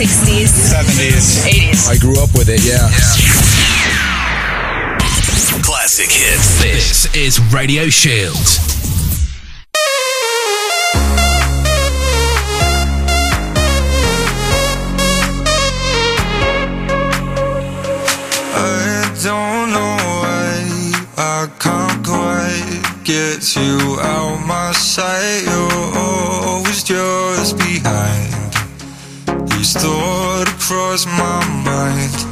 60s, 70s, 80s. I grew up with it, yeah. yeah. Classic hits. This is Radio Shield. get you out my sight. You're always just behind thought across my mind.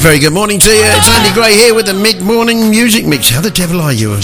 Very good morning to you. It's Andy Gray here with the mid morning music mix. How the devil are you?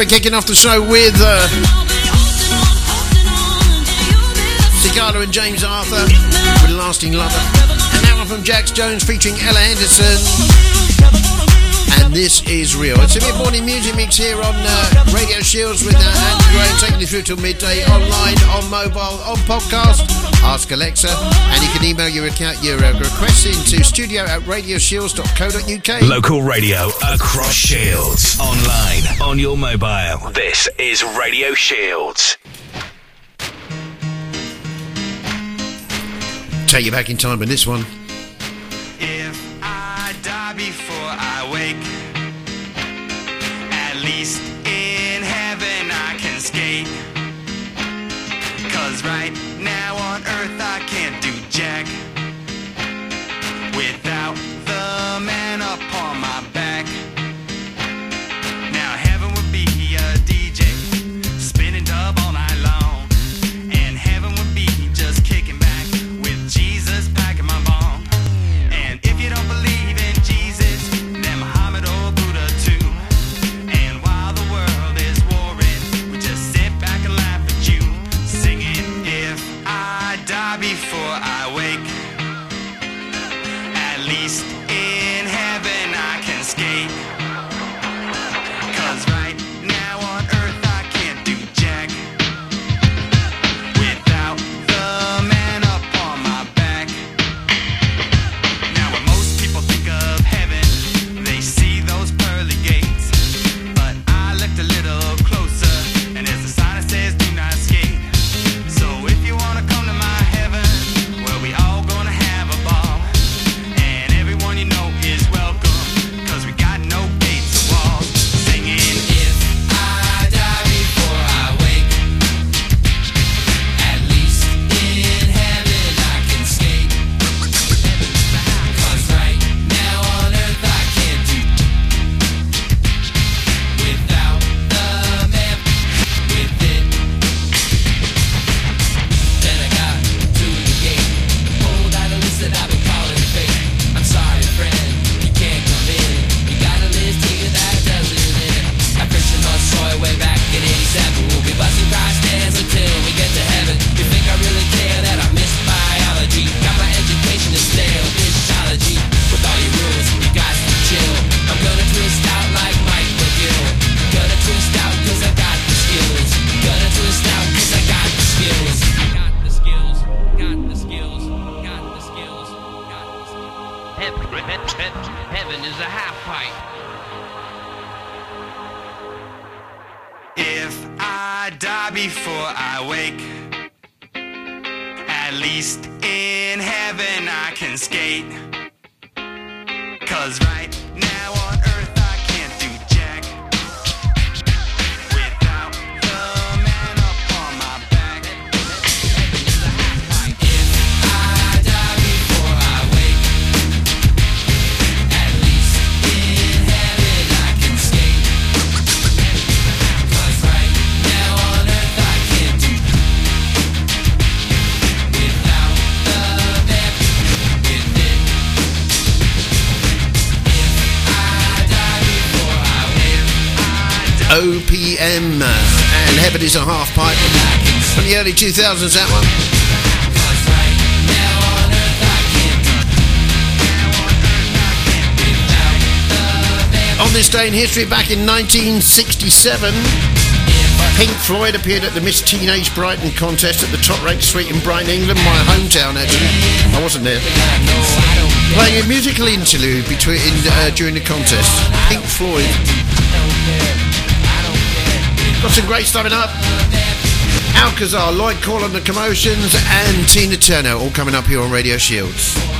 we're kicking off the show with uh, Sigala and James Arthur with Lasting Lover. And now one from Jax Jones featuring Ella Henderson. This is real. It's a bit morning music mix here on uh, Radio Shields with uh, Andy Gray, taking you through till midday online, on mobile, on podcast. Ask Alexa, and you can email your account your uh, requests into studio at radioshields.co.uk. Local radio across Shields, online, on your mobile. This is Radio Shields. Take you back in time with this one. She's a half pipe. From the early 2000s, that one. On this day in history, back in 1967, Pink Floyd appeared at the Miss Teenage Brighton contest at the Top Rank Suite in Brighton, England, my hometown, actually. I wasn't there. Playing a musical interlude between, uh, during the contest. Pink Floyd. Got some great stuff up. Alcazar, Lloyd Cole and the Commotions, and Tina Turner all coming up here on Radio Shields.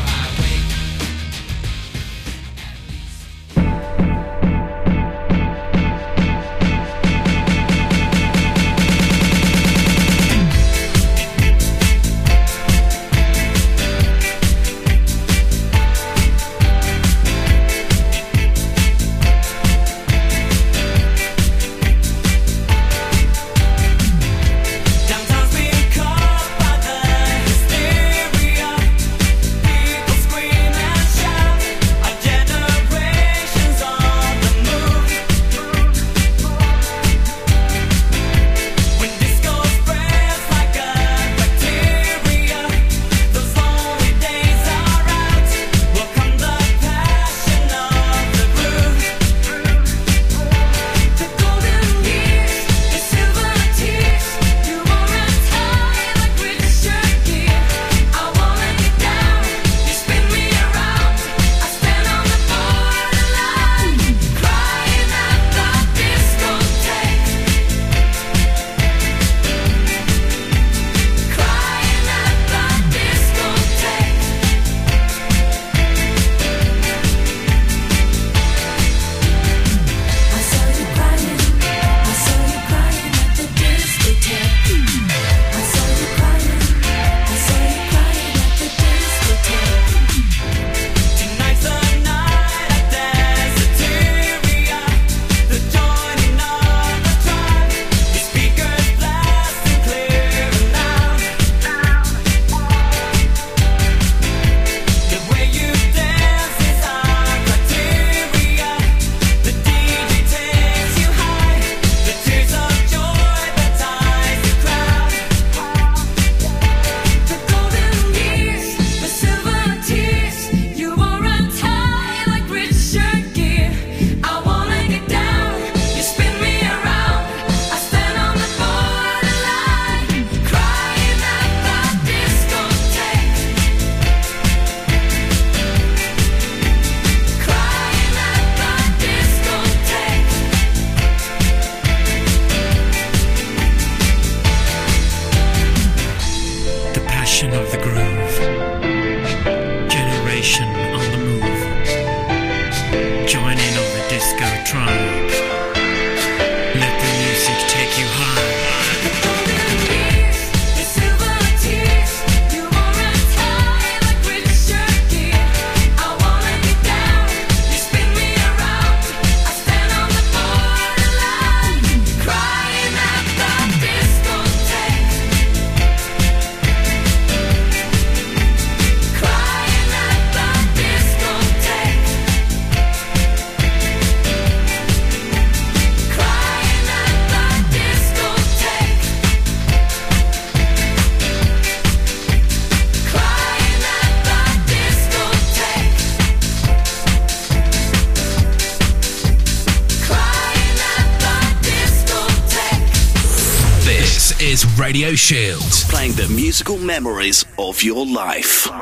musical memories of your life.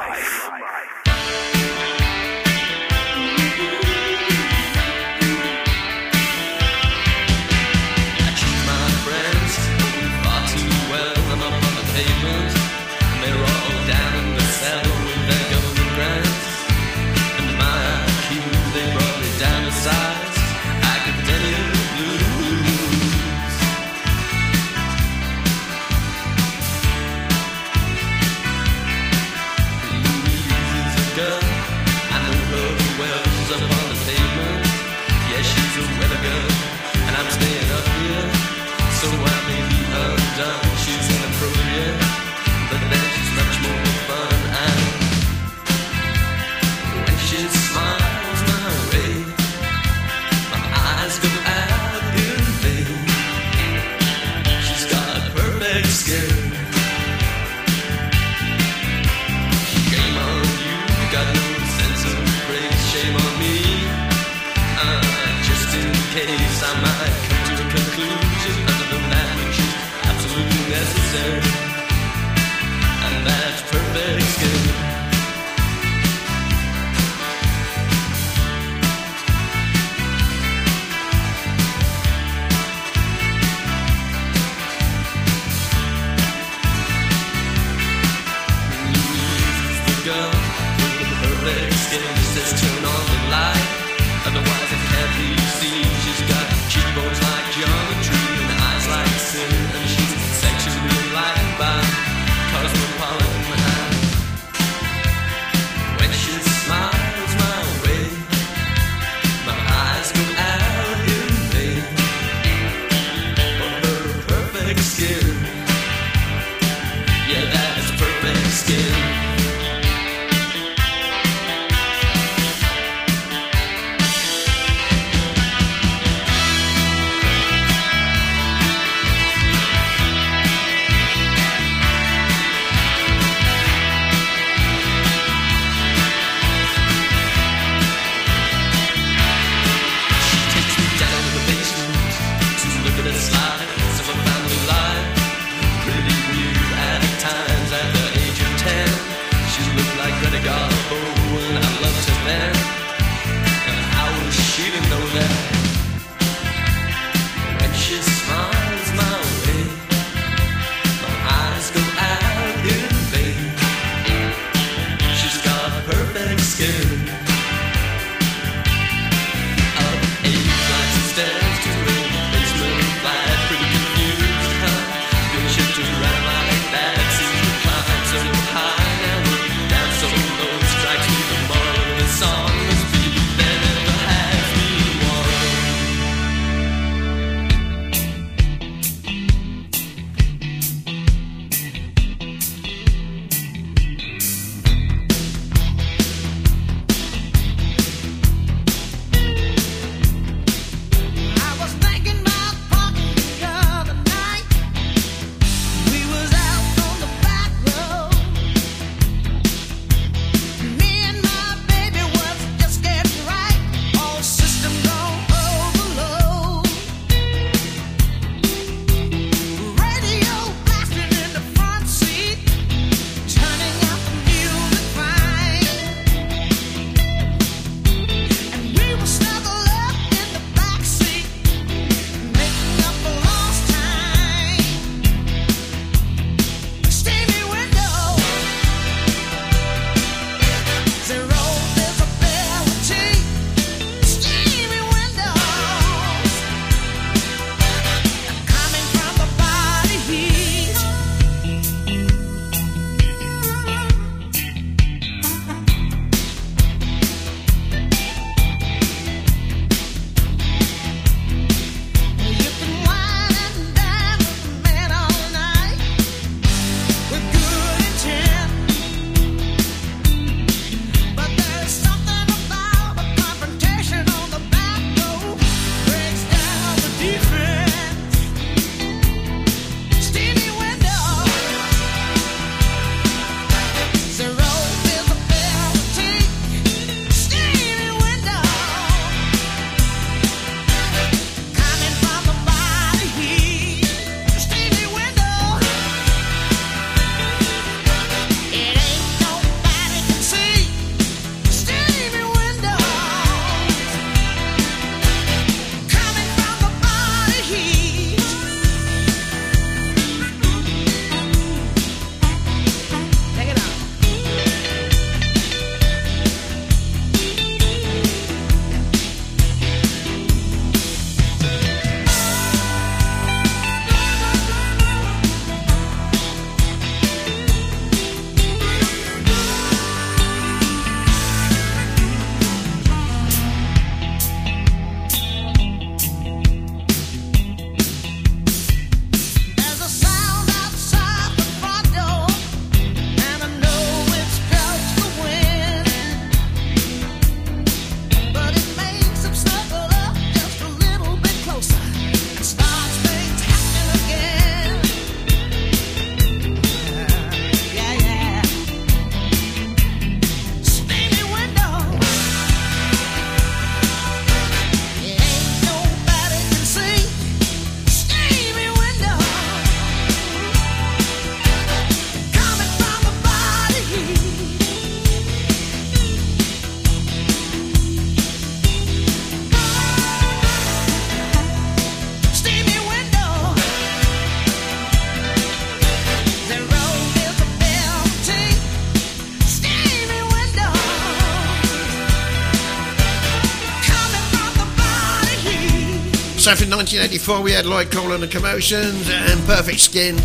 So from 1984 we had Lloyd Cole and the Commotions and Perfect Skin.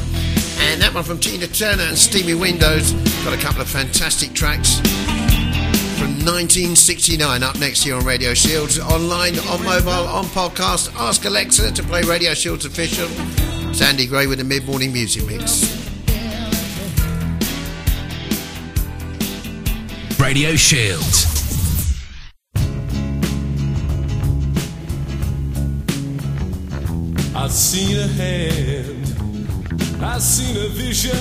And that one from Tina Turner and Steamy Windows. Got a couple of fantastic tracks from 1969 up next year on Radio Shields. Online, on mobile, on podcast. Ask Alexa to play Radio Shields official. Sandy Gray with the mid morning music mix. Radio Shields. Seen a hand, I seen a vision.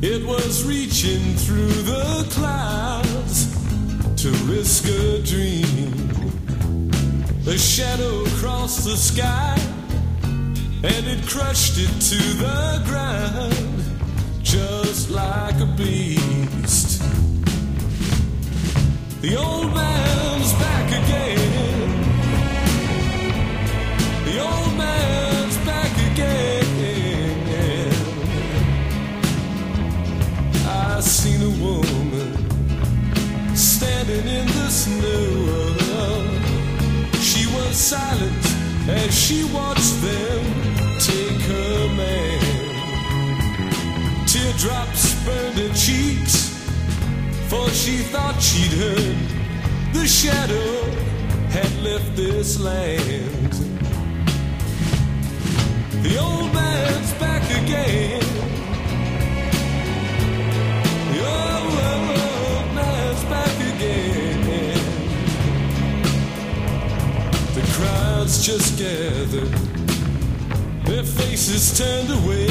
It was reaching through the clouds to risk a dream. A shadow crossed the sky and it crushed it to the ground just like a beast. The old man's back again. The snow. She was silent as she watched them take her man. Teardrops burned her cheeks, for she thought she'd heard the shadow had left this land. The old man's back again. The old man's crowds just gathered, their faces turned away,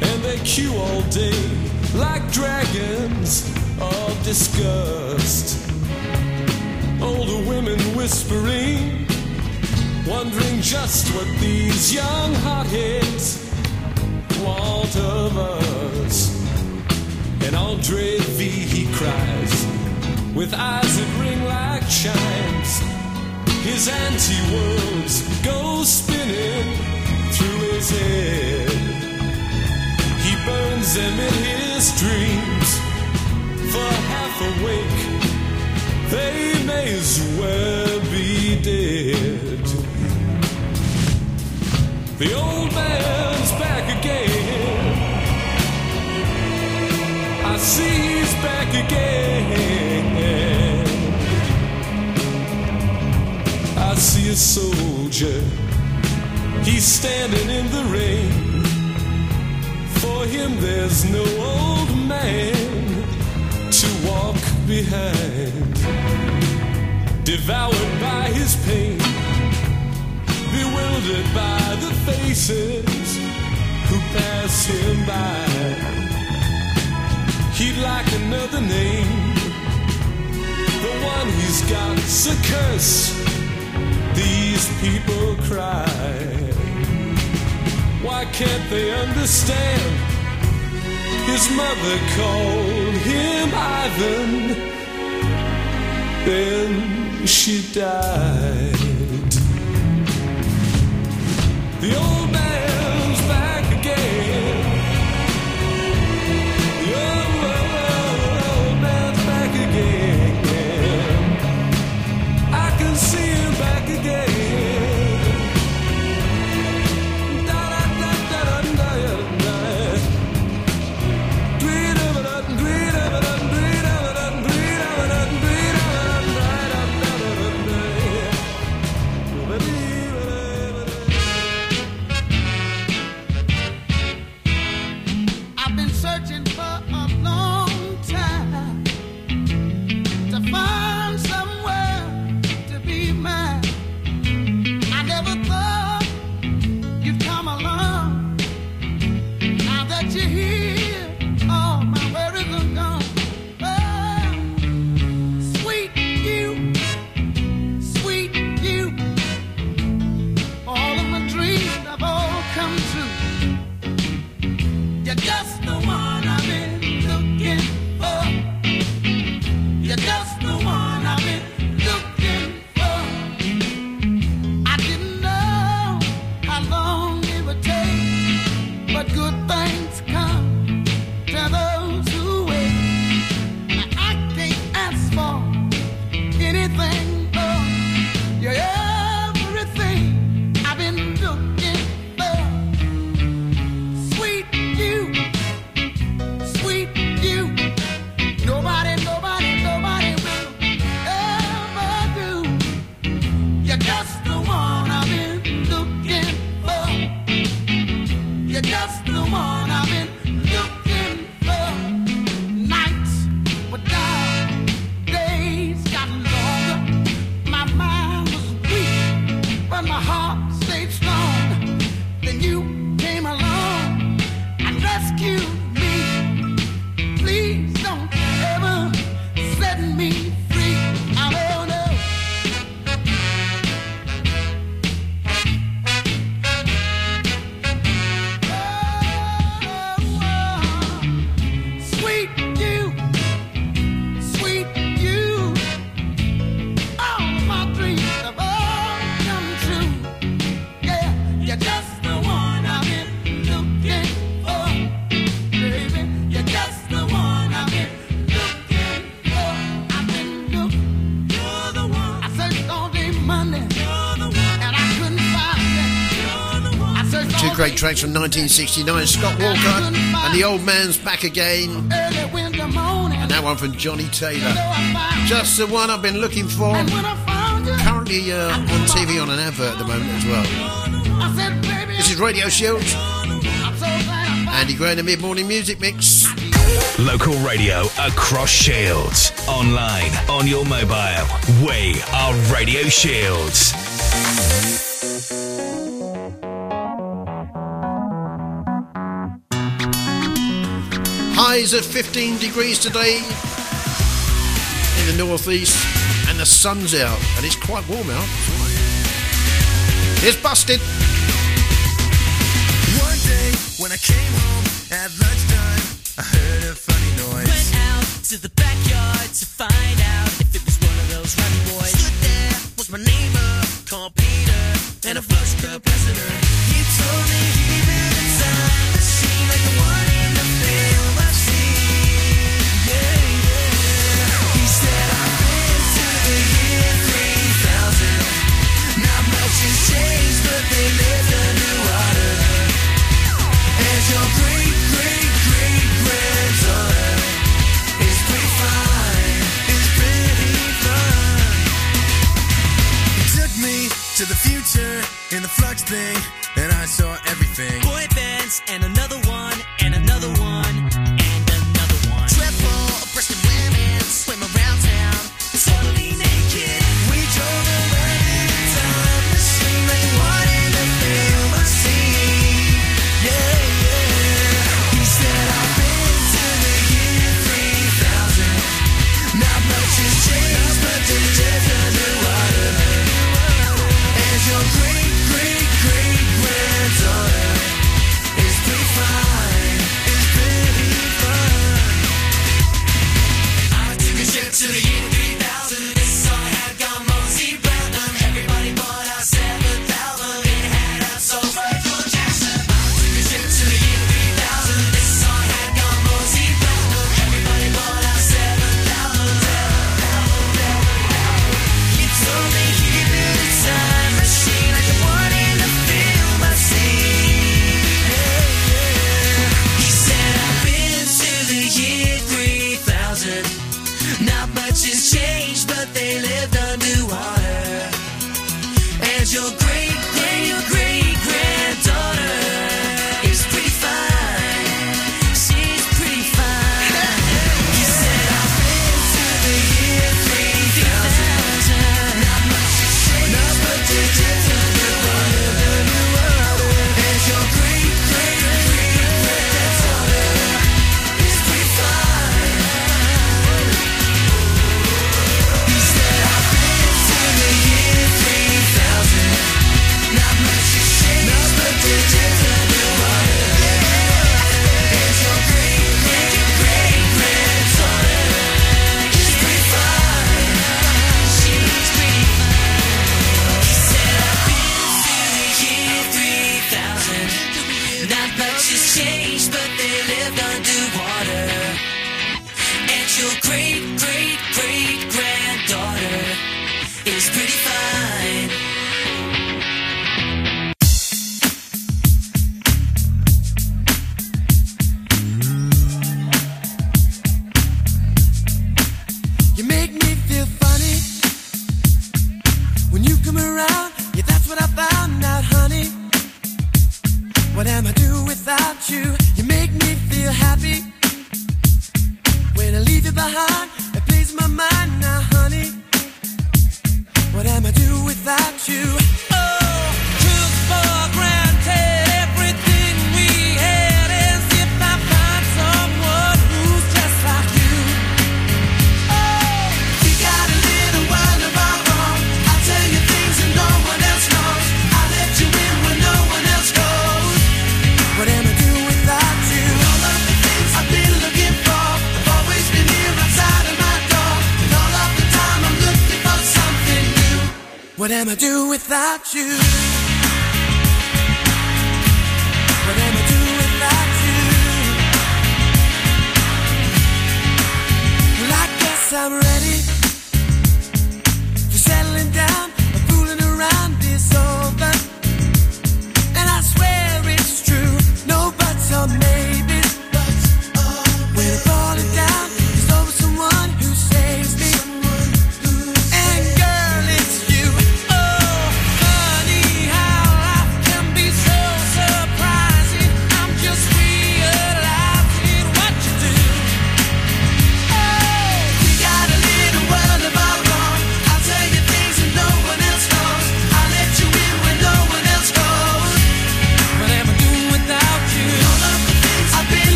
and they queue all day like dragons of disgust. Older women whispering wondering just what these young hotheads want of us. And Andre V, he cries, with eyes that ring like chimes. His anti-worlds go spinning through his head. He burns them in his dreams, for half awake, they may as well be dead. The old man's back again. I see he's back again. I see a soldier. He's standing in the rain. For him, there's no old man to walk behind. Devoured by his pain bewildered by the faces who pass him by. He'd like another name, the one he's got's a curse. These people cry. Why can't they understand? His mother called him Ivan, then she died. The old tracks from 1969 Scott Walker and The Old Man's Back Again. And that one from Johnnie Taylor. Just the one I've been looking for. Currently uh, on TV on an advert at the moment as well. This is Radio Shield. Andy Gray in the Mid Morning Music Mix. Local radio across Shields. Online, on your mobile. We are Radio Shields. It's at 15 degrees today in the northeast, and the sun's out, and it's quite warm out. It's busted. One day when I came home.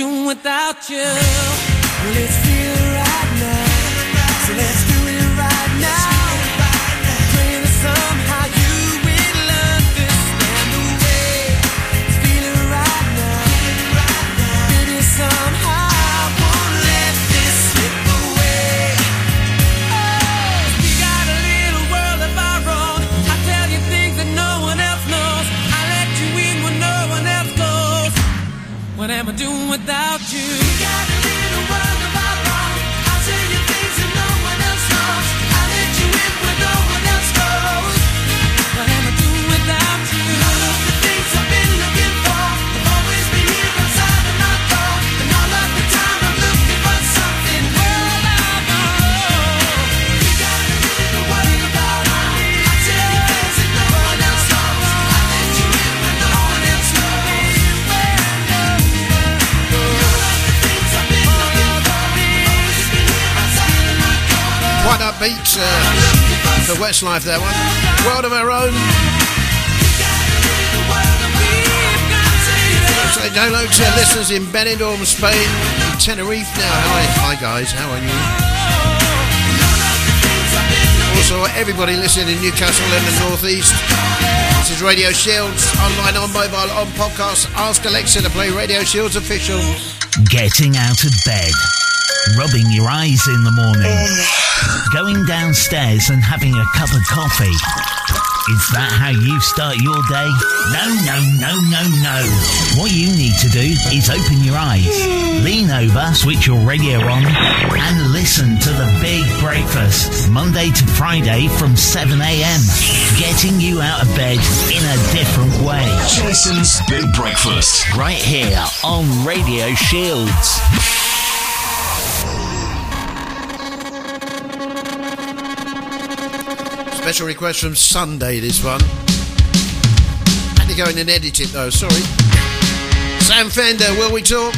Doing without you? Let's feel What am I doing without you? Quite upbeat uh, for Westlife, that one. World of our own. So hello to listeners in Benidorm, Spain, in Tenerife now. Hi, hi guys, how are you? Also, everybody listening in Newcastle and the Northeast. This is Radio Shields, online, on mobile, on podcast. Ask Alexa to play Radio Shields official. Getting out of bed. Rubbing your eyes in the morning. Going downstairs and having a cup of coffee. Is that how you start your day? No, no, no, no, no. What you need to do is open your eyes, lean over, switch your radio on, and listen to the Big Breakfast, Monday to Friday from 7 a.m. Getting you out of bed in a different way. Jason's Big Breakfast. Right here on Radio Shields. Special request from Sunday, this one. Had to go in and edit it though, sorry. Sam Fender, will we talk?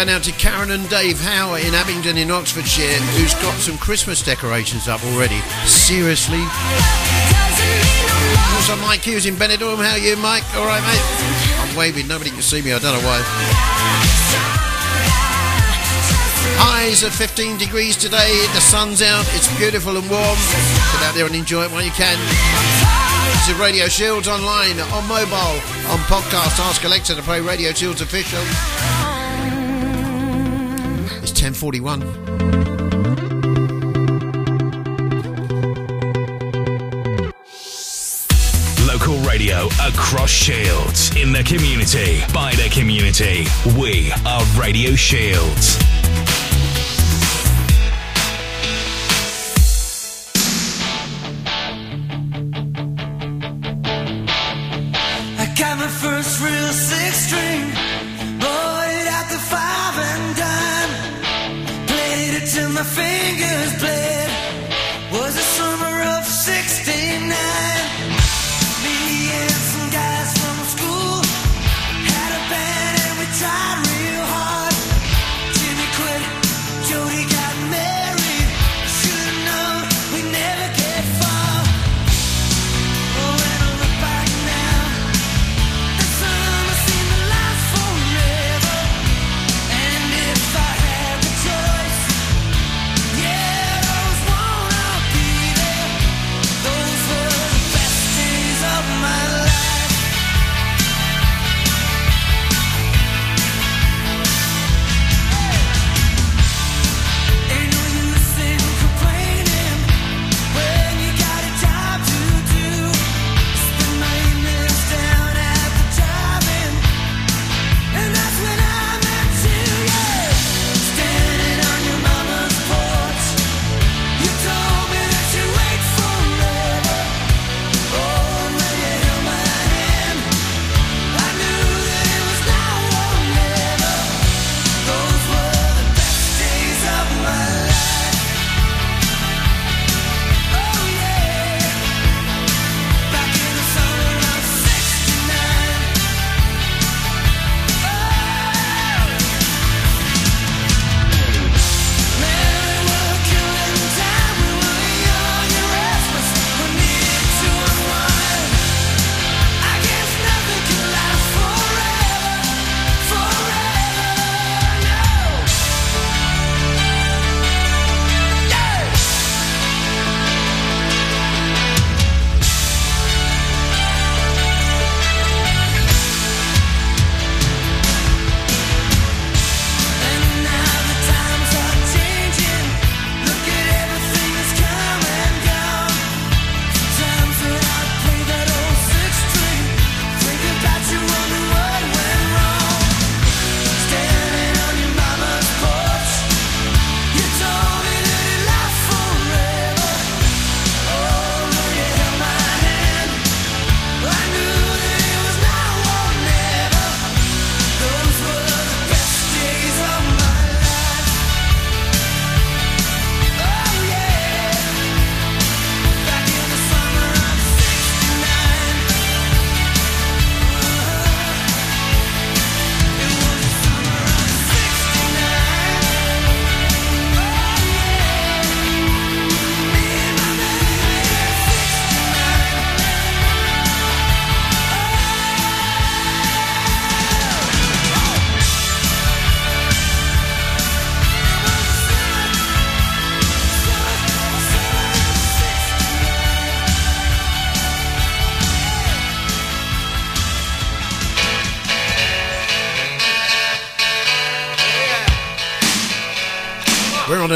go now to Karen and Dave Howe in Abingdon in Oxfordshire, who's got some Christmas decorations up already. Seriously. Also, Mike Hughes in Benidorm. How are you, Mike? All right, mate? I'm waving. Nobody can see me. I don't know why. Highs of 15 degrees today. The sun's out. It's beautiful and warm. Get out there and enjoy it while you can. To Radio Shields online, on mobile, on podcast. Ask Alexa to play Radio Shields official. 1041. radio across Shields. In the community, by the community. We are Radio Shields.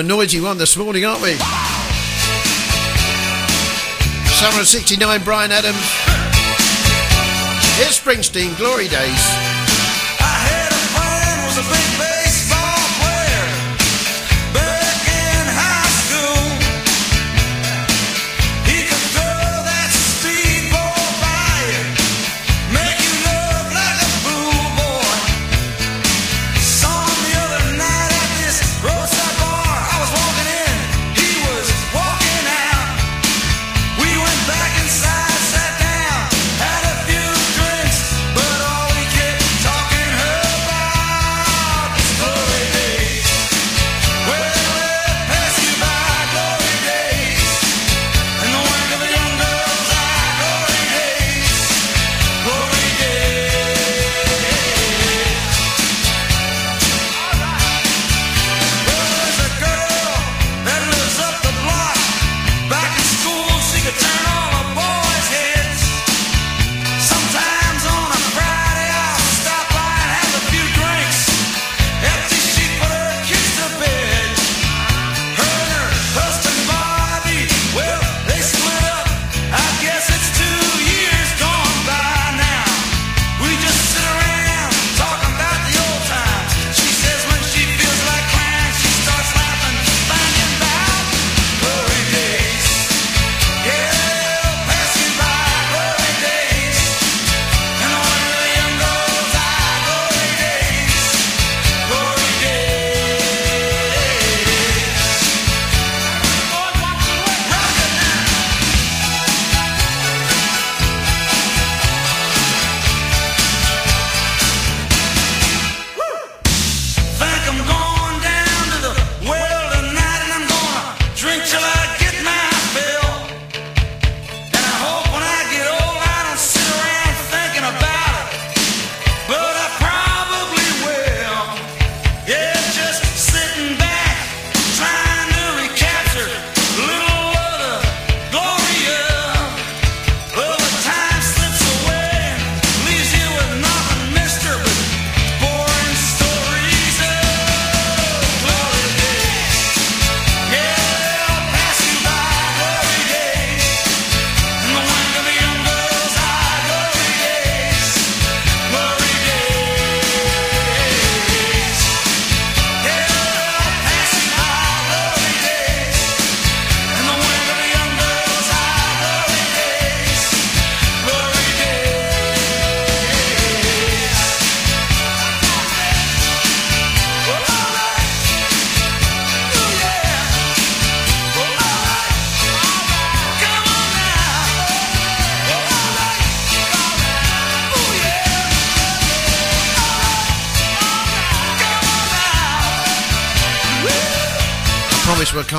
noisy one this morning, aren't we? Summer of 69, Bryan Adams. Here's Springsteen, Glory Days.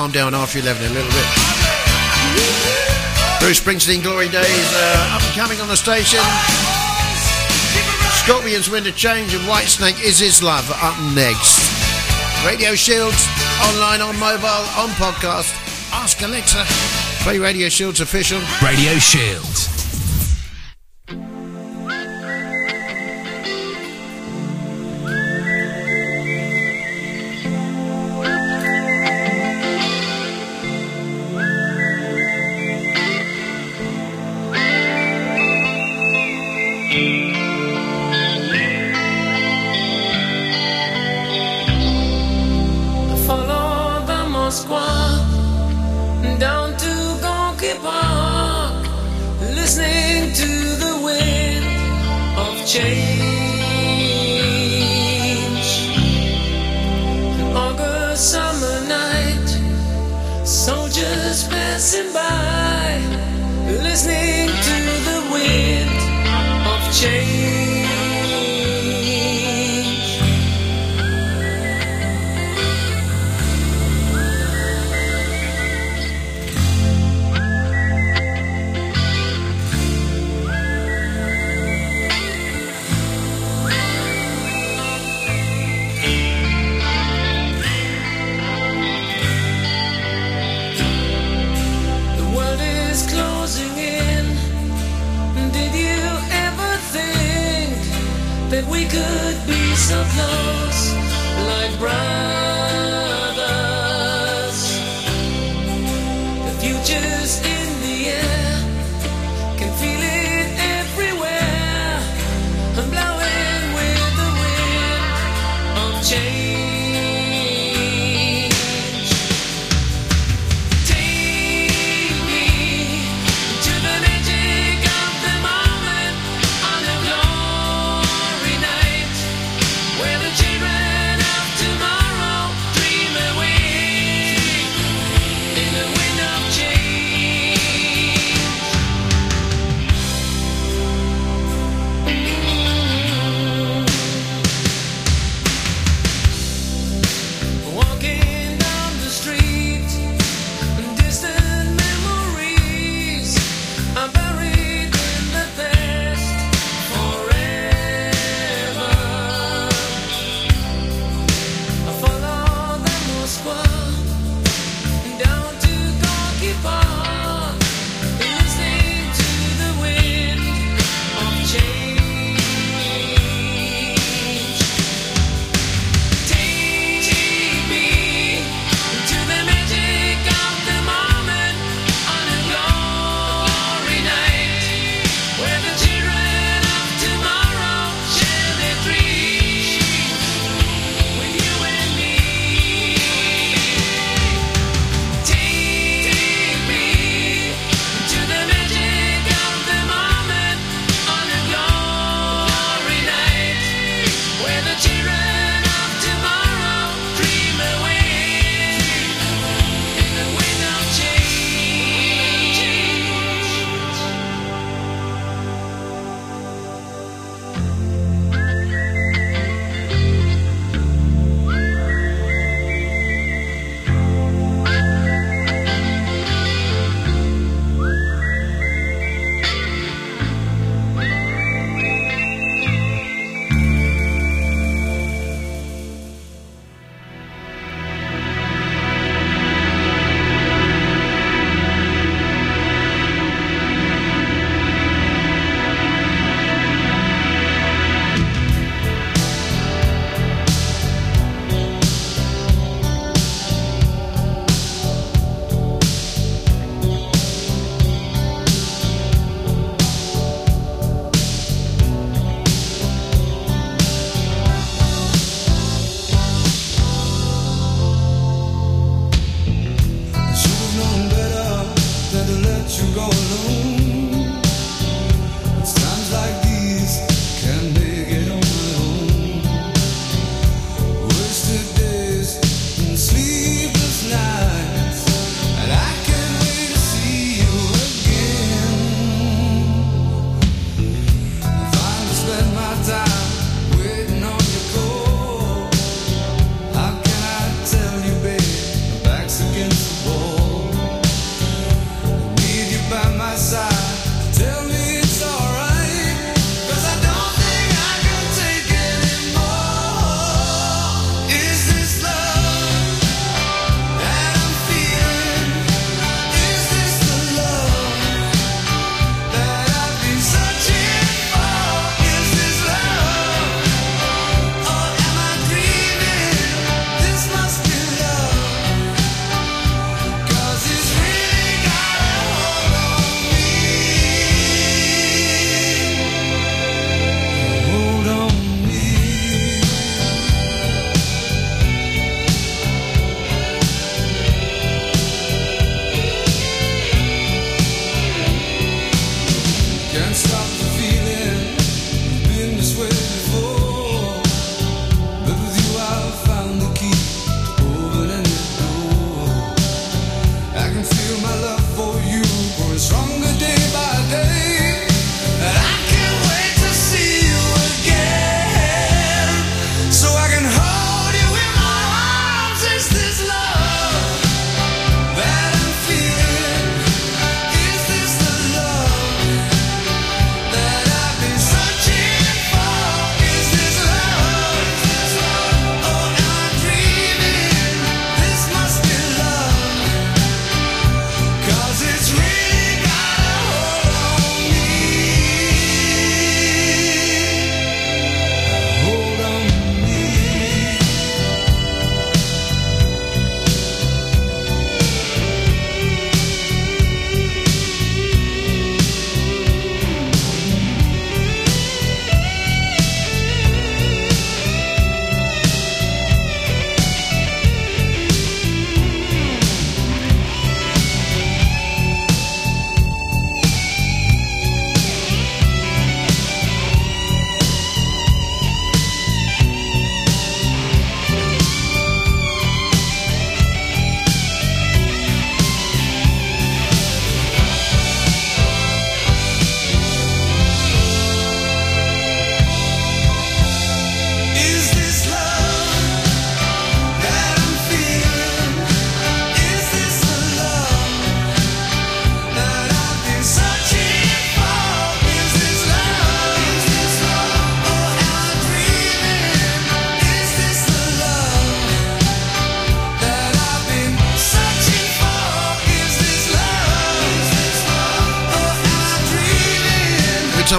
Calm down after 11 a little bit. Bruce Springsteen, Glory Days, uh, up and coming on the station. Scorpions, Wind of Change, and Whitesnake, Is This Love, up next. Radio Shields, online, on mobile, on podcast. Ask Alexa. Play Radio Shields official. Radio Shields.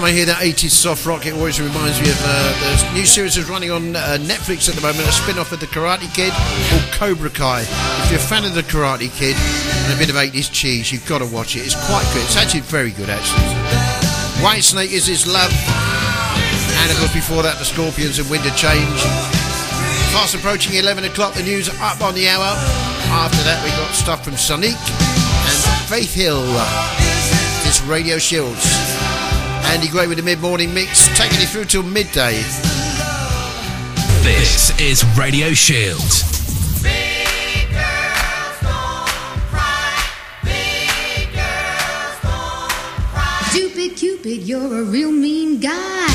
I hear that 80s soft rock, it always reminds me of uh, the new series that's running on uh, Netflix at the moment, a spin off of The Karate Kid called Cobra Kai. If you're a fan of The Karate Kid and a bit of 80s cheese, you've got to watch it. It's quite good. It's actually very good, actually. White Snake Is This Love. And of course, before that, The Scorpions and Wind of Change. Fast approaching 11 o'clock, the news up on the hour. After that, we got stuff from Sonic and Faith Hill. It's Radio Shields. Andy Gray with the mid morning mix, taking you through till midday. This is Radio Shield. Cupid, you're a real mean guy.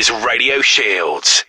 is Radio Shields.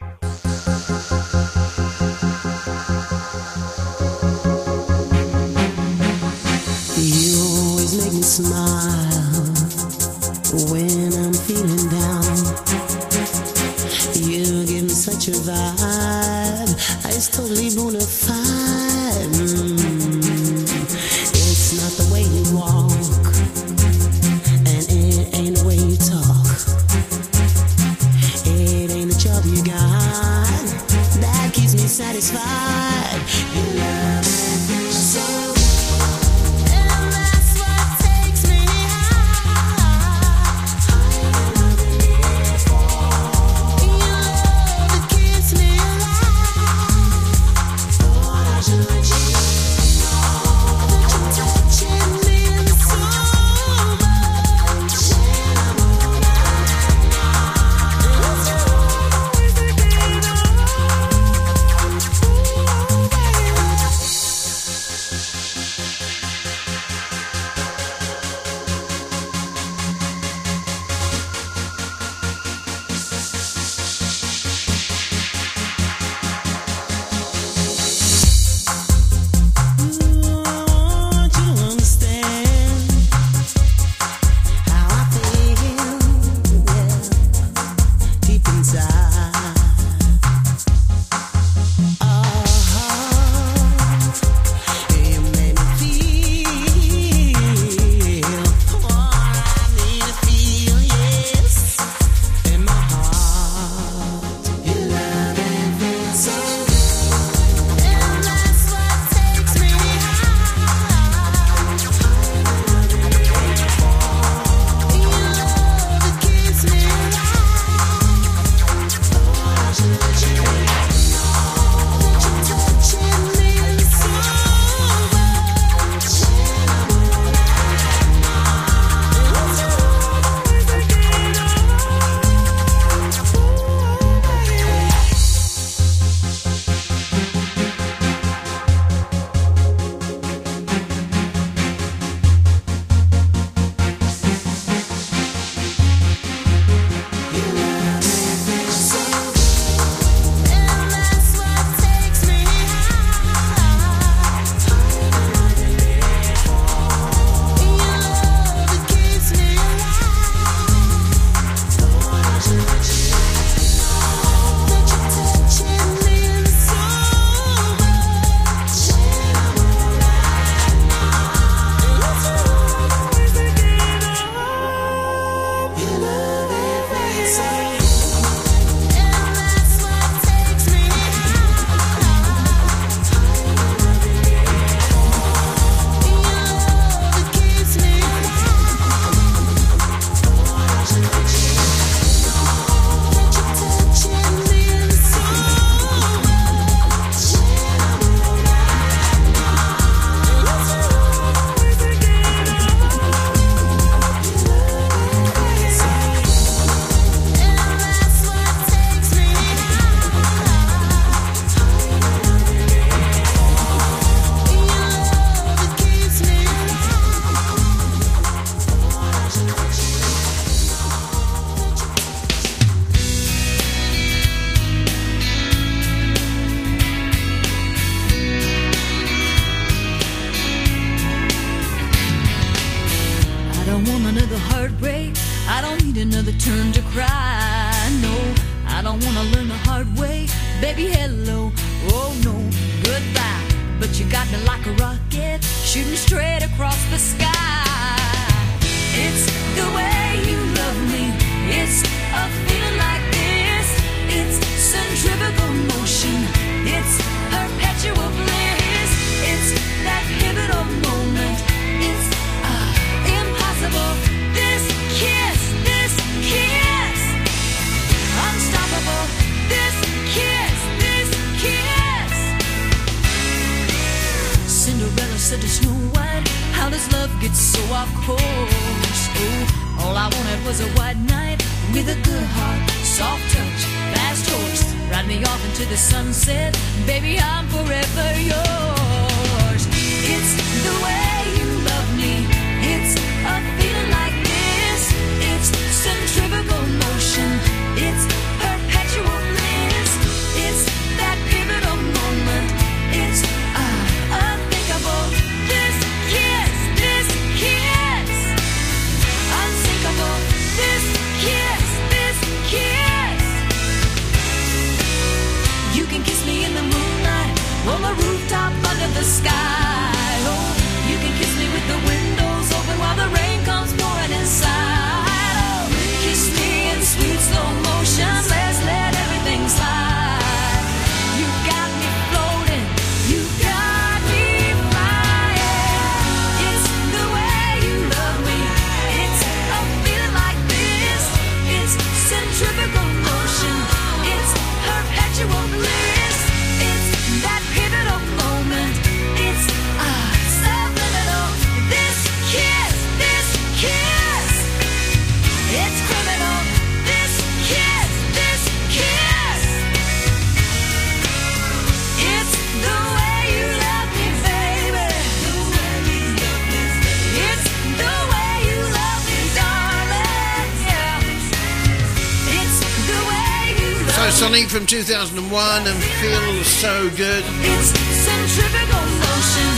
Sonique from 2001 and Feels So Good.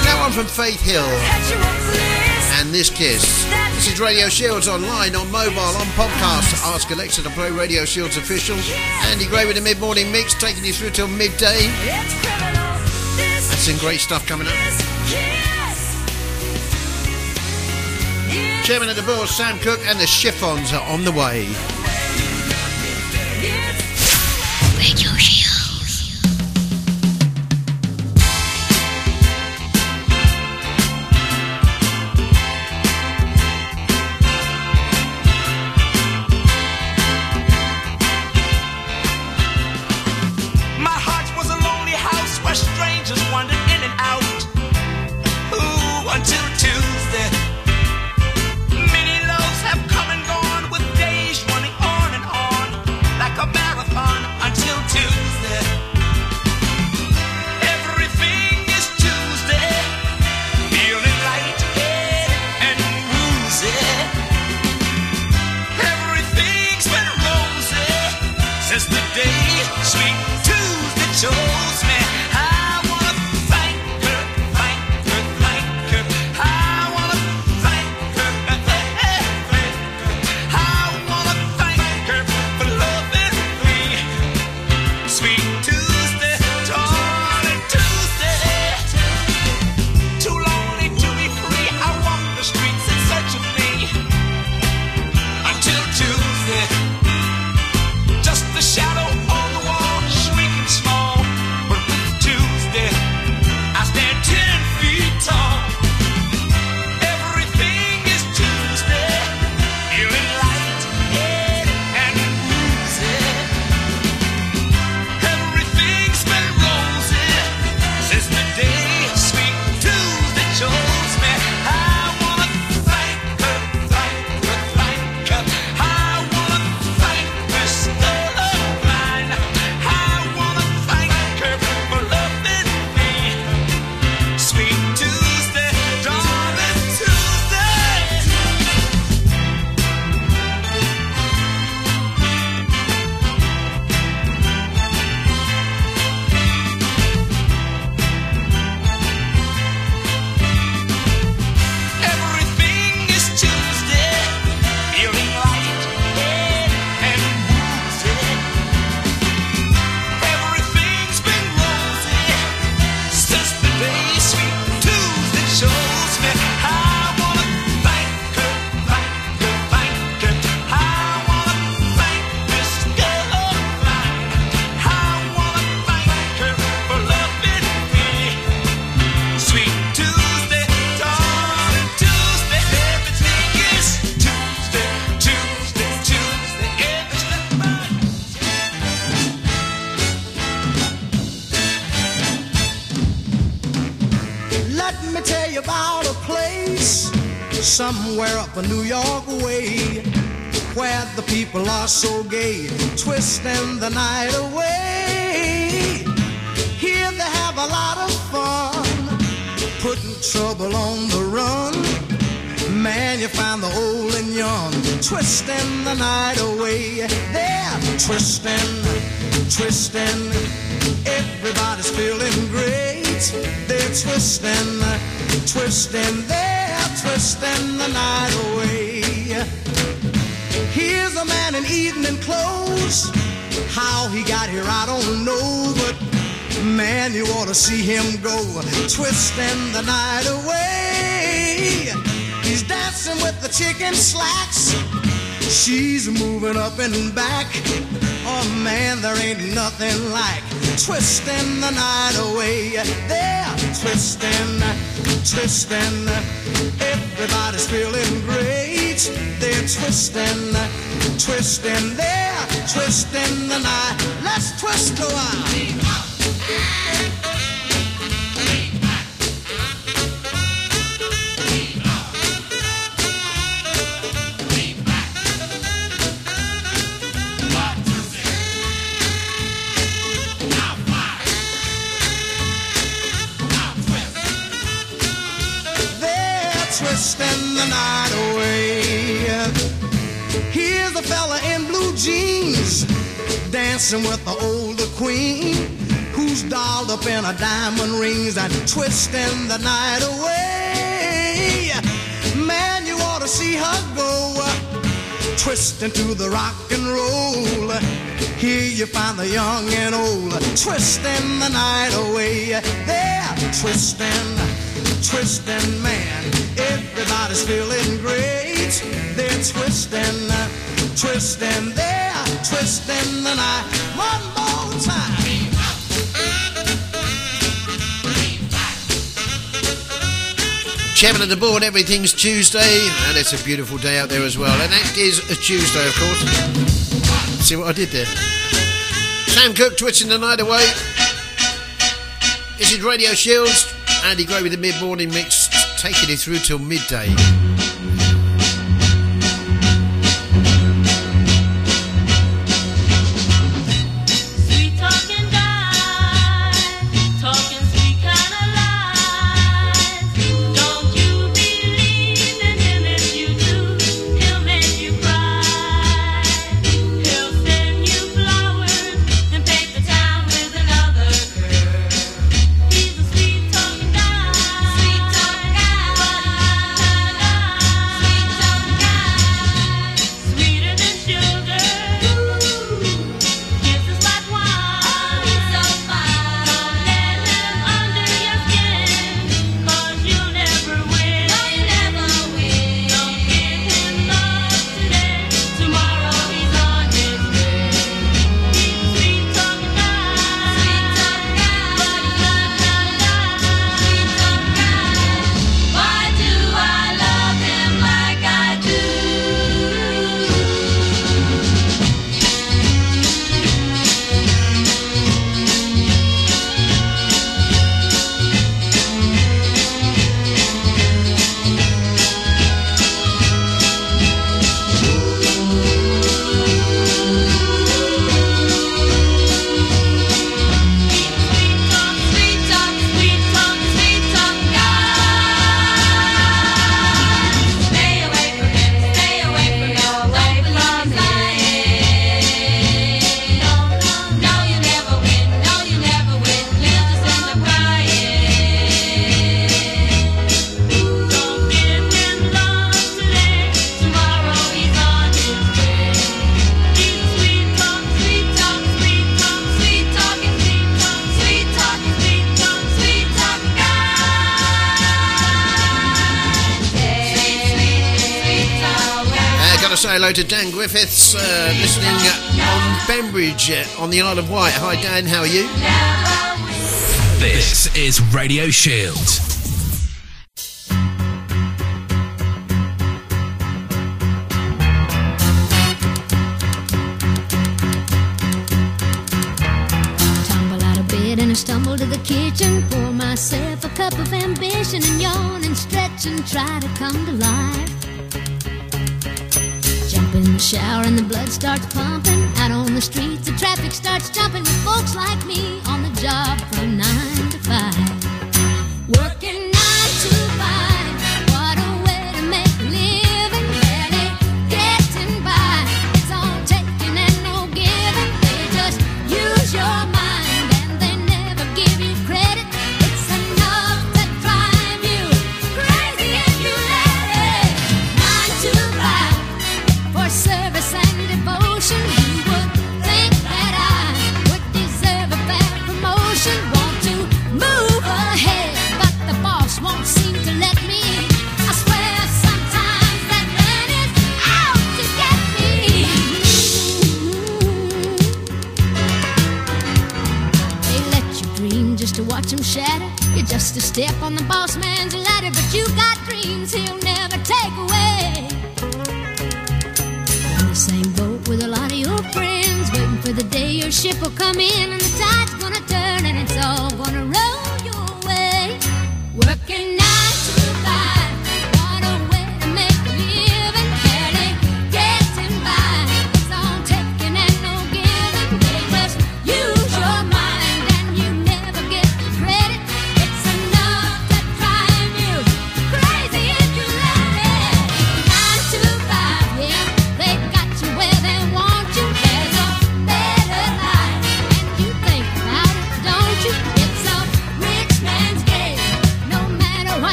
That one from Faith Hill. And This Kiss. This is Radio Shields online, on mobile, on podcast. Ask Alexa to play Radio Shields official. Andy Gray with a mid morning mix, taking you through till midday. That's some great stuff coming up. Chairman of the board, Sam Cooke, and the Chiffons are on the way. 就是。Where the people are so gay, twisting the night away. Here they have a lot of fun, putting trouble on the run. Man, you find the old and young twisting the night away. They're twisting, twisting. Everybody's feeling great. They're twisting, twisting. They're twisting the night away. Here's a man in evening clothes. How he got here, I don't know, but man, you ought to see him go twisting the night away. He's dancing with the chicken slacks. She's moving up and back. Oh man, there ain't nothing like twisting the night away. They're twisting, twisting. Everybody's feeling great. They're twisting, twisting. They're twisting the night. Let's twist a while. Twisting the night fella in blue jeans dancing with the older queen who's dolled up in her diamond rings and twisting the night away. Man, you ought to see her go twisting to the rock and roll. Here you find the young and old twisting the night away. They're twisting, twisting, man. Everybody's feeling great. They're twisting, twisting, they're twisting the night. One more time. Chairman of the board, everything's Tuesday, and it's a beautiful day out there as well. And that is a Tuesday, of course. See what I did there? Sam Cooke twitching the night away. This is Radio Shields. Andy Gray with the mid morning mix, taking it through till midday. on the Isle of Wight. Hi, Dan, how are you? This is Radio Shield. stumble to the kitchen, pour myself a cup of ambition and yawn and stretch and try to come to life. Jump in the shower and the blood starts pumping the streets, the traffic starts jumping with folks like me.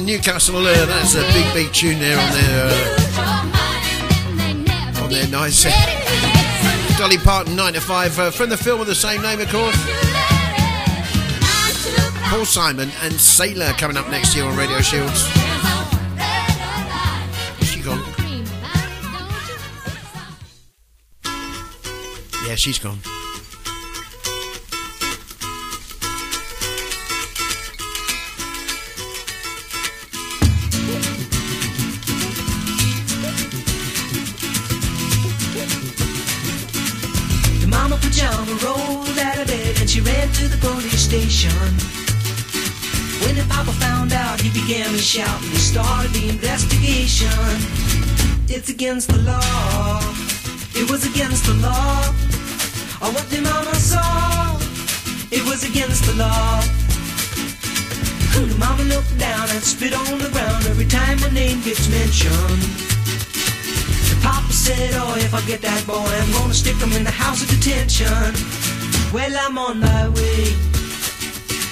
in Newcastle. Uh, that's a big, big tune there on their uh, on their nice uh, Dolly Parton 9 to 5 uh, from the film of the same name, of course. Paul Simon and Sailor coming up next year on Radio Shields. She gone. Yeah, she's gone. When the papa found out, he began to shout and we started the investigation. It's against the law. It was against the law. Or what the mama saw. It was against the law. The mama looked down and spit on the ground every time my name gets mentioned. The papa said, Oh, if I get that boy, I'm gonna stick him in the house of detention. Well, I'm on my way.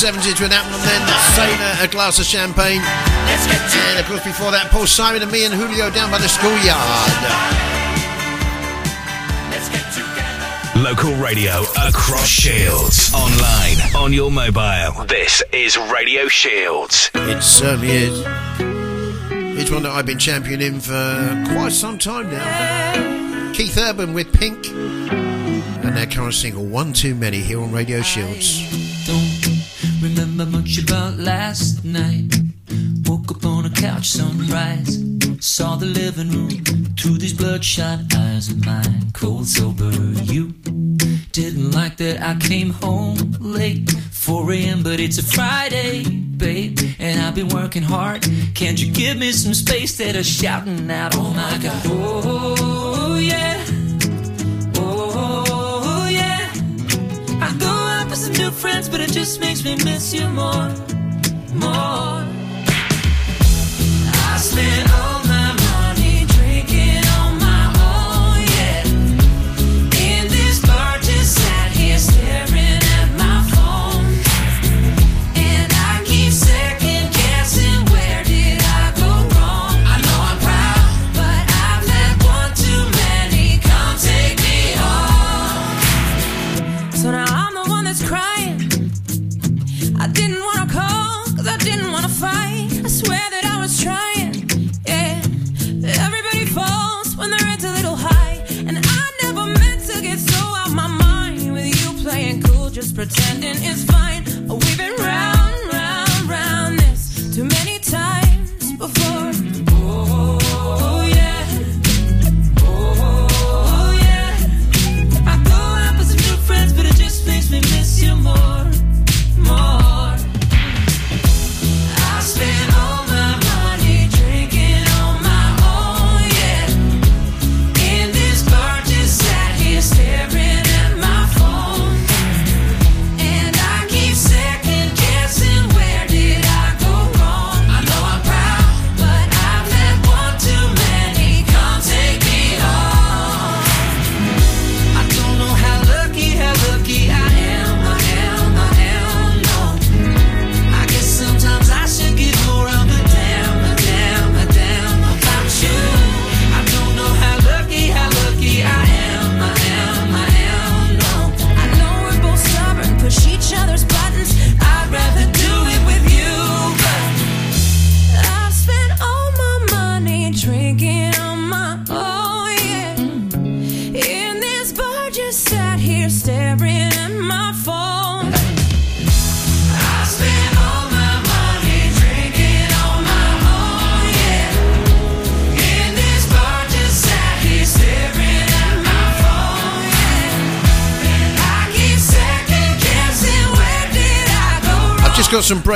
70s with that one then. Sailor, a glass of champagne. And of course, before that, Paul Simon and me and Julio down by the schoolyard. Local radio across Shields. Online, on your mobile. This is Radio Shields. It certainly is. It's one that I've been championing for quite some time now. Keith Urban with Pink. And their current single, One Too Many, here on Radio Shields. Remember much about last night. Woke up on a couch, sunrise. Saw the living room through these bloodshot eyes of mine. Cold sober, you didn't like that I came home late. 4 a.m., but it's a Friday, babe. And I've been working hard. Can't you give me some space that are shouting out, oh my god, oh yeah. Oh yeah, I go out with some new friends, but it just makes me miss you more, more. I spent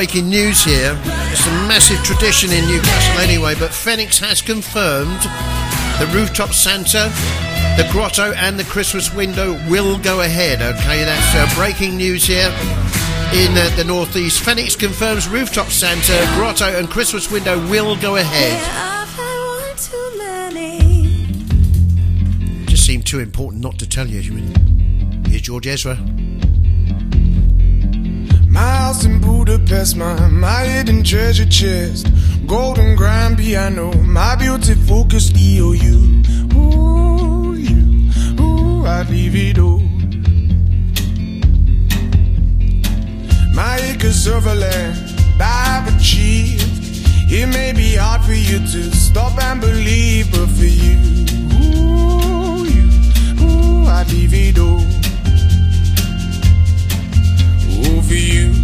breaking news here. It's a massive tradition in Newcastle anyway, but Fenwicks has confirmed the rooftop Santa, the grotto, and the Christmas window will go ahead. Okay, that's uh, breaking news here in uh, the northeast. Fenwicks confirms rooftop Santa, grotto, and Christmas window will go ahead. Just seemed too important not to tell you. Here's George Ezra. House in Budapest, my, my hidden treasure chest. Golden grand piano, my beauty focused EOU. Ooh, you, ooh, I'd leave it all. My acres of land I've achieved. It may be hard for you to stop and believe, but for you, ooh, you, ooh, I'd leave it all. Ooh, for you,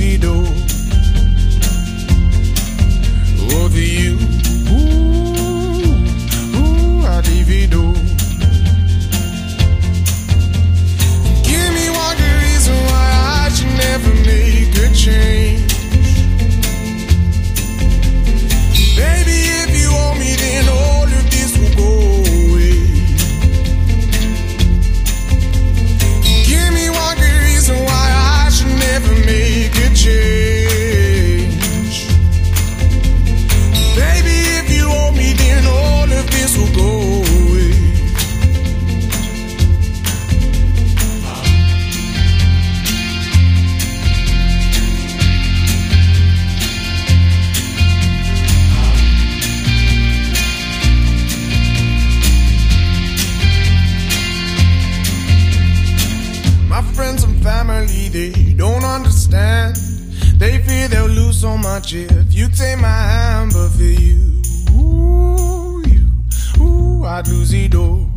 olvido. Over you, ooh, ooh, adivido. Give me one good reason why I should never make a change. Understand. They fear they'll lose so much if you take my hand, but for you, ooh, you, ooh, I'd lose it all.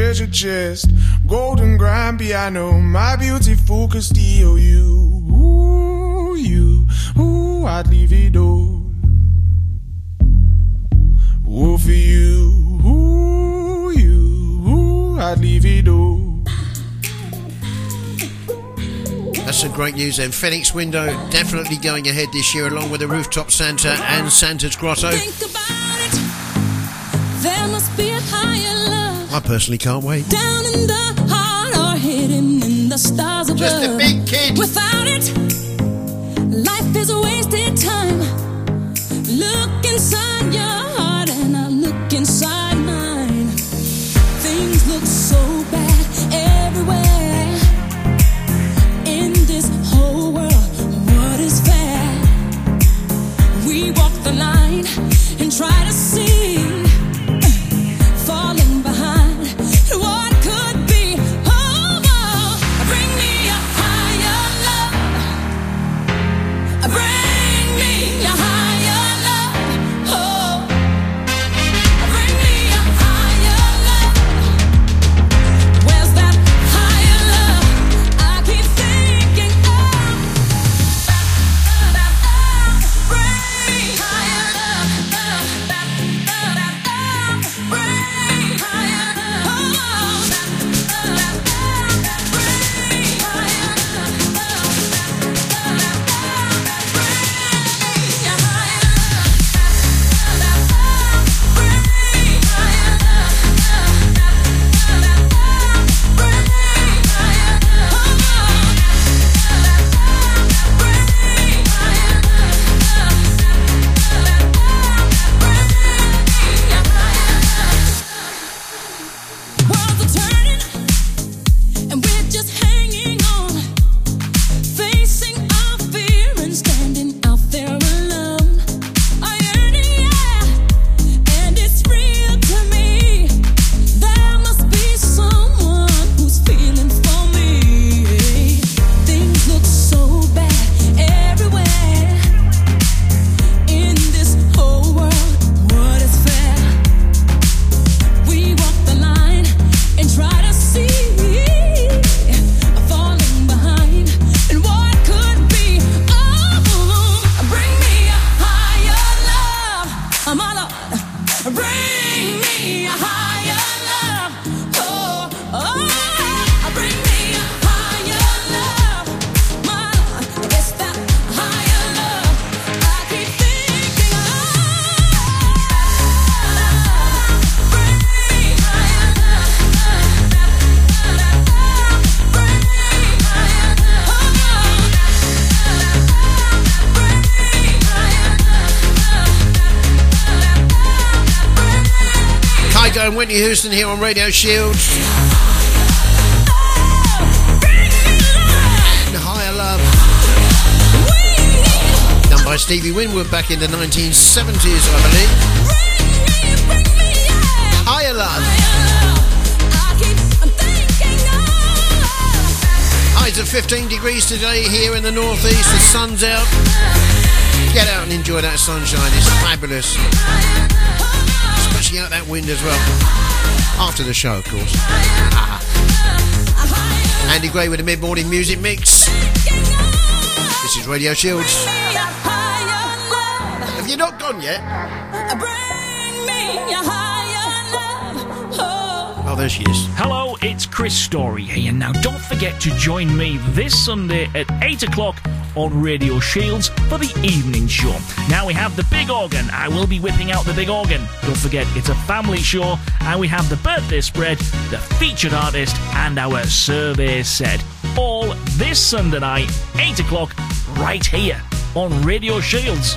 Treasure chest, golden grand piano, my beautiful Castillo. You, ooh, you, ooh, I'd leave it all. Ooh, for you, ooh, you, ooh, I'd leave it all. That's some great news then. Fenwick's Window definitely going ahead this year along with the Rooftop Santa and Santa's Grotto. I personally can't wait. down in the heart or hidden in the stars above. Just a big kid. Without it, and Whitney Houston here on Radio Shield. And Higher Love. Done by Steve Winwood back in the 1970s, I believe. Higher Love. Highs of 15 degrees today here in the northeast. The sun's out. Get out and enjoy that sunshine. It's fabulous. Especially out that wind as well. After the show, of course. Andy Gray with the mid morning music mix. This is Radio Shields. Have you not gone yet? Oh, there she is. Hello, it's Chris Story here. Now, don't forget to join me this Sunday at 8 o'clock on Radio Shields for the evening show. Now we have the big organ. I will be whipping out the big organ. Don't forget, it's a family show, and we have the birthday spread, the featured artist, and our survey set. All this Sunday night, 8 o'clock, right here on Radio Shields.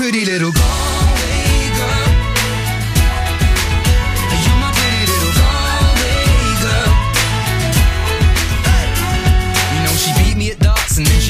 pretty little Galway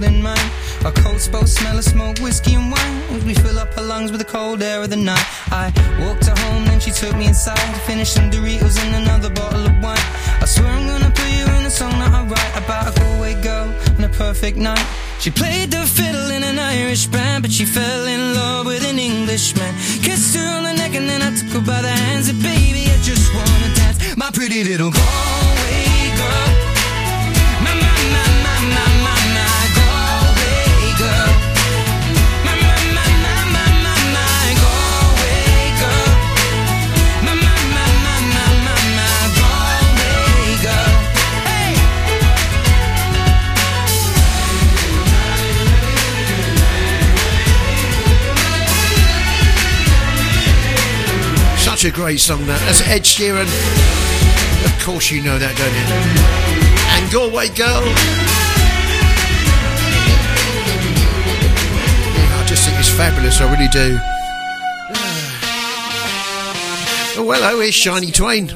holding. Our coats both smell of smoke, whiskey and wine. We fill up her lungs with the cold air of the night. I walked her home, then she took me inside. Finished some Doritos and another bottle of wine. I swear I'm gonna put you in a song that I write about a Galway girl and a perfect night. She played the fiddle in an Irish band, but she fell in love with an Englishman. Kissed her on the neck and then I took her by the hands. And baby, I just wanna dance, my pretty little Galway girl. My, my, my, my, my Such a great song that. That's Ed Sheeran. Of course you know that, don't you? And Galway Girl. I just think it's fabulous, I really do. Oh, well, hello, here's Shania Twain.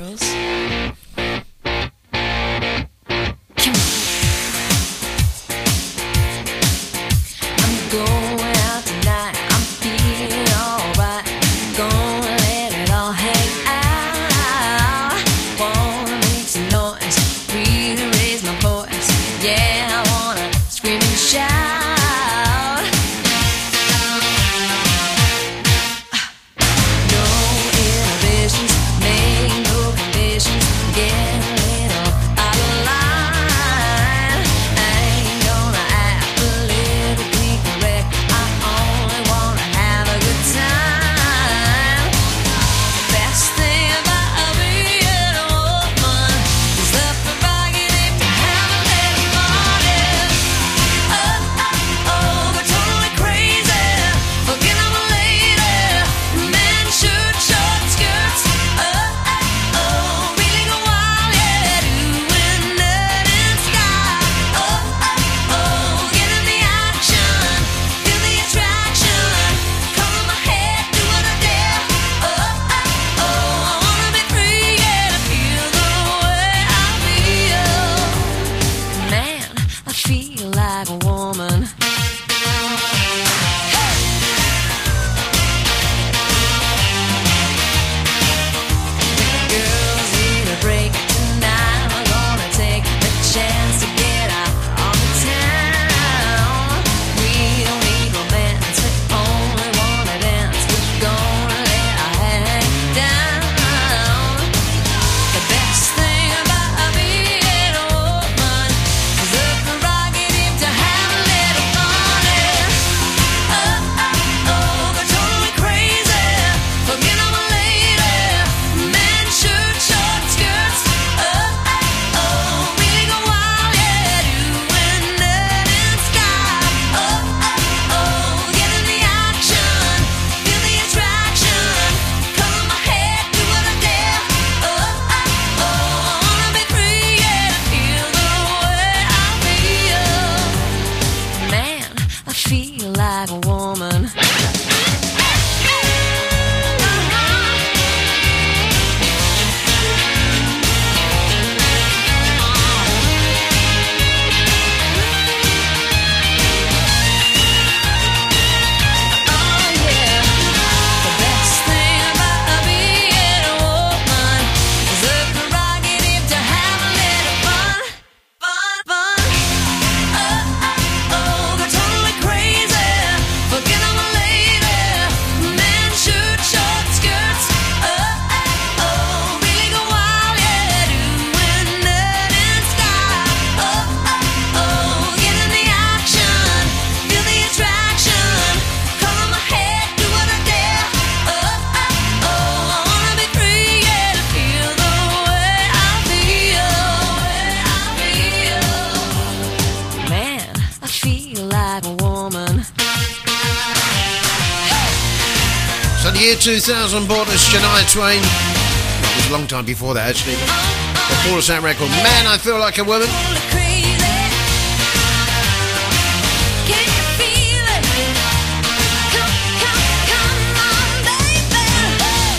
year 2000 brought us Shania Twain. It was a long time before that, actually. The Forest Sound record, Man, I Feel Like a Woman.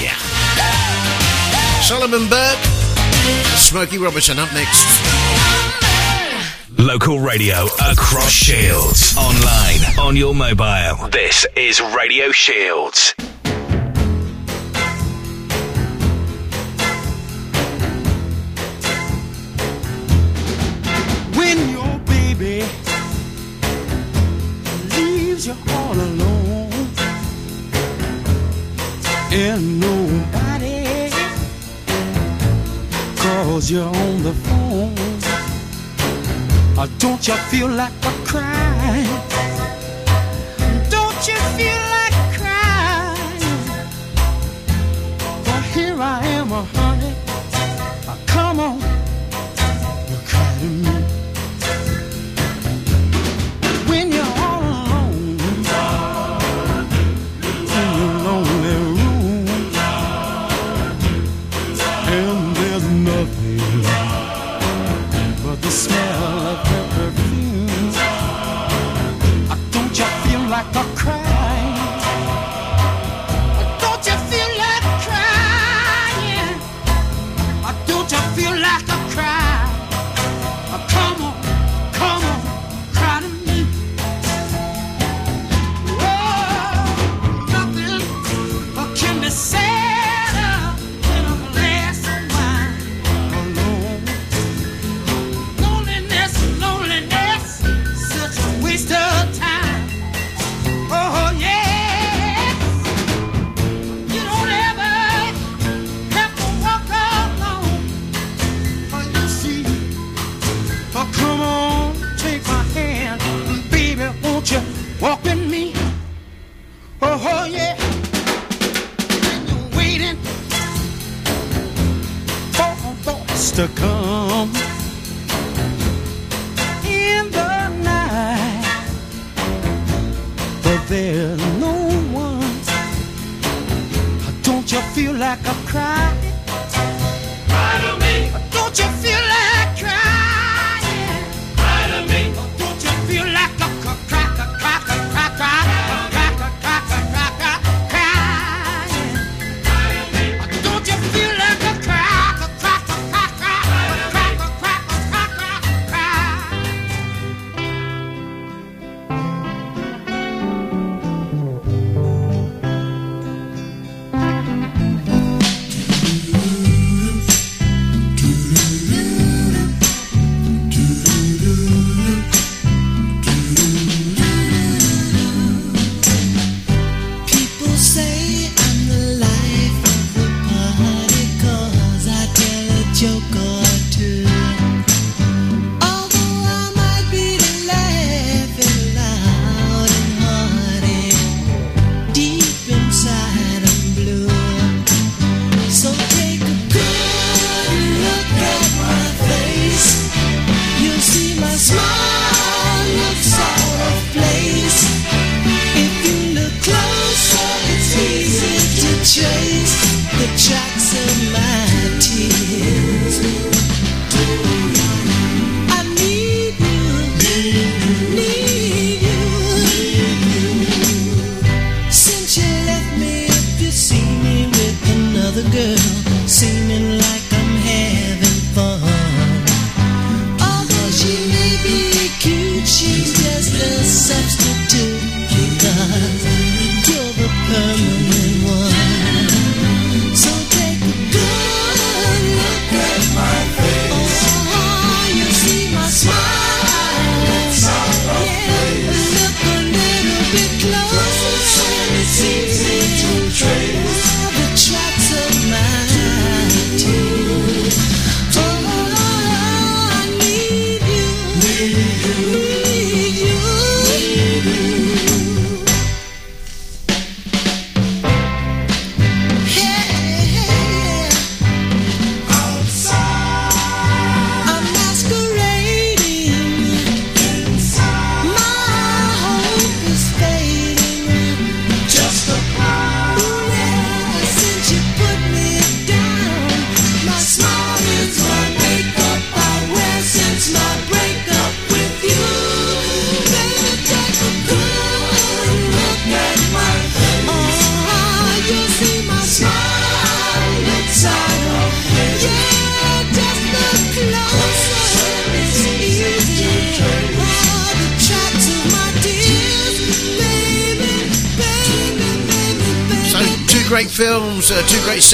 Yeah. Solomon Burke, Smokey Robinson up next. Local radio across Shields. Online, on your mobile. This is Radio Shields. you feel like a crime?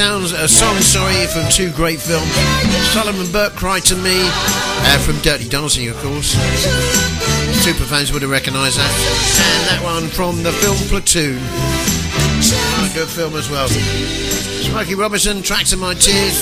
sounds a song, sorry, from two great films, Solomon Burke, Cry to Me, uh, from Dirty Dancing, of course. Super fans would have recognised that, and that one from the film Platoon. A good film as well. Smokey Robinson, Tracks of My Tears,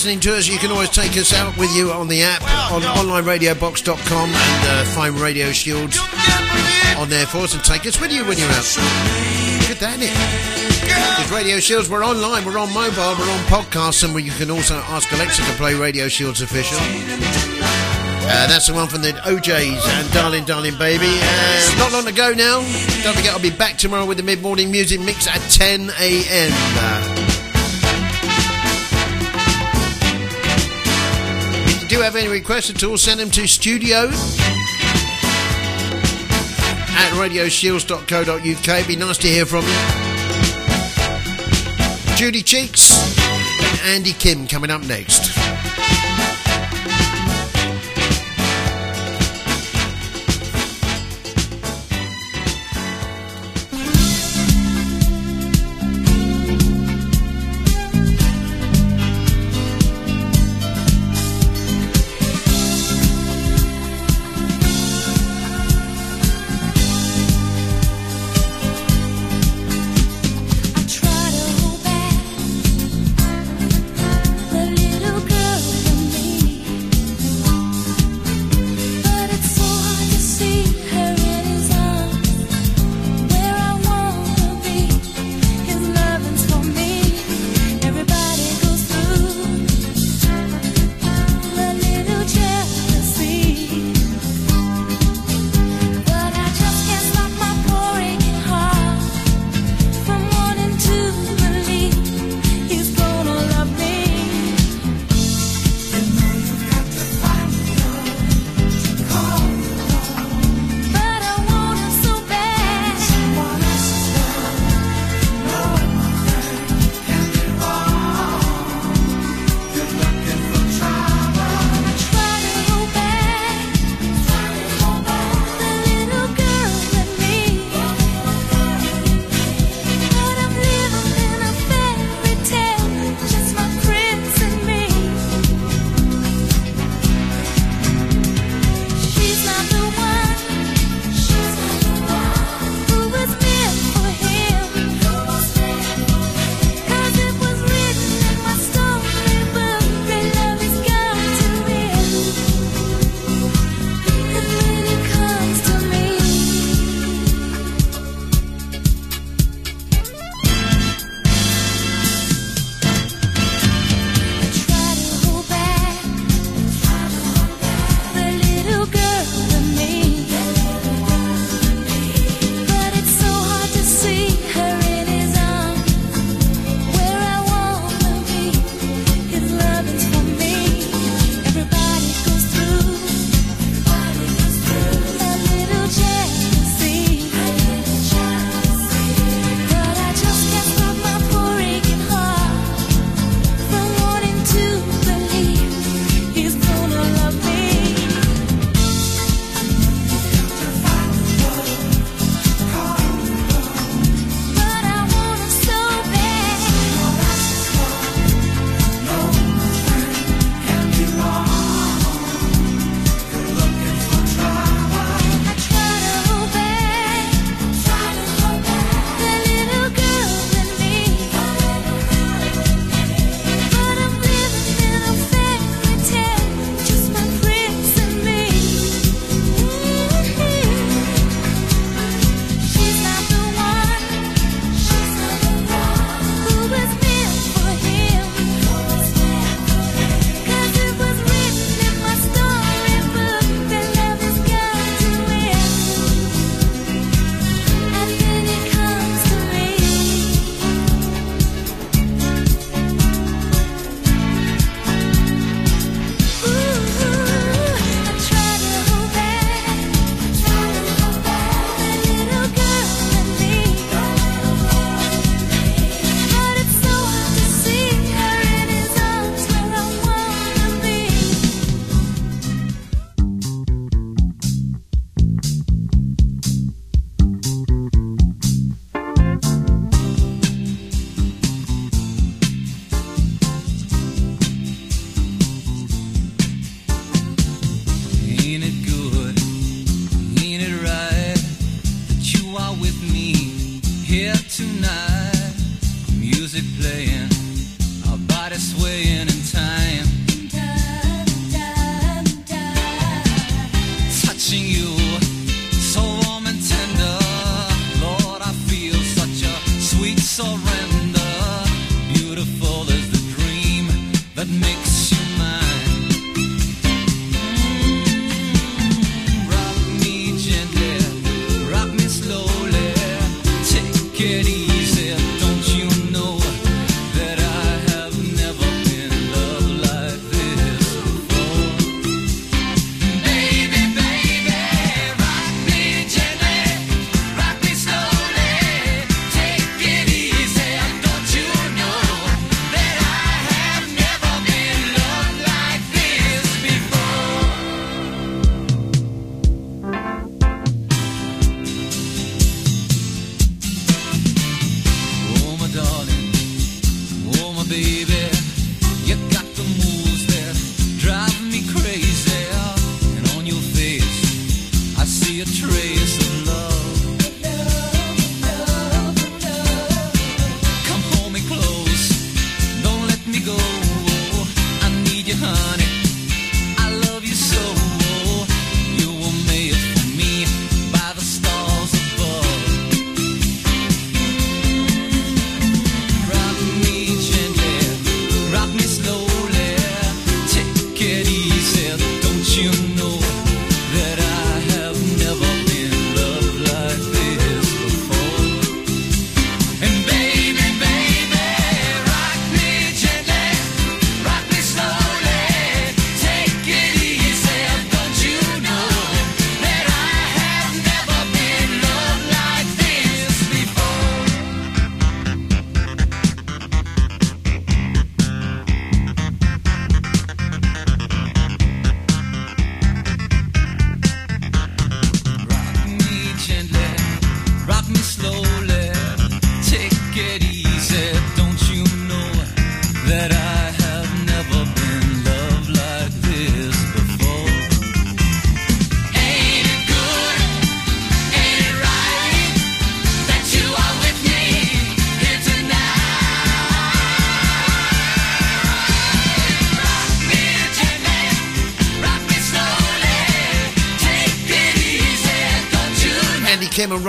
listening to us. You can always take us out with you on the app, on onlineradiobox.com, and uh, find Radio Shields on there for us and take us with you when you're out. Look at that it? Because Radio Shields, we're online, we're on mobile, we're on podcasts, and you can also ask Alexa to play Radio Shields official. Uh, that's the one from the O'Jays and Darling Darling Baby. Uh, not long ago now. Don't forget, I'll be back tomorrow with the mid morning music mix at 10 a.m. Uh, have any requests at all, send them to studio at radioshields.co.uk. Be nice to hear from you. Judy Cheeks and Andy Kim coming up next.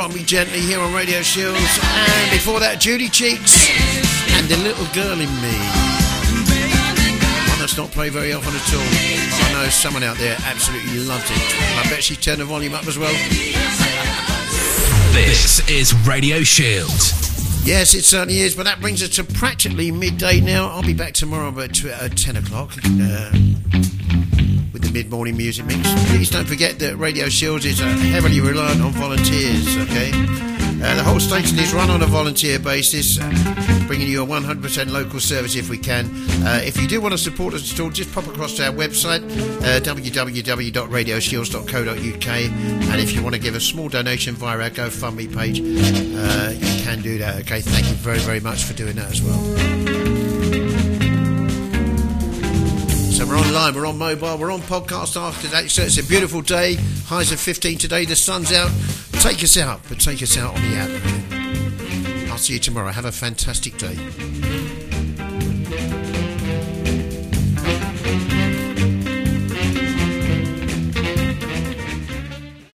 Rock Me Gently here on Radio Shields. And before that, Judy Cheeks and The Little Girl in Me. One that's not played very often at all. But I know someone out there absolutely loved it. I bet she turned the volume up as well. This is Radio Shields. Yes, it certainly is. But that brings us to practically midday now. I'll be back tomorrow at uh, 10 o'clock. Uh, with the mid-morning music mix. Please don't forget that Radio Shields is heavily reliant on volunteers. Okay, uh, the whole station is run on a volunteer basis, uh, bringing you a 100% local service if we can. Uh, if you do want to support us at all, just pop across to our website uh, www.radioshields.co.uk, and if you want to give a small donation via our GoFundMe page, uh, you can do that. Okay, thank you very very much for doing that as well. We're online, we're on mobile, we're on podcast after that. So it's a beautiful day. Highs of 15 today. The sun's out. Take us out, but take us out on the app. I'll see you tomorrow. Have a fantastic day.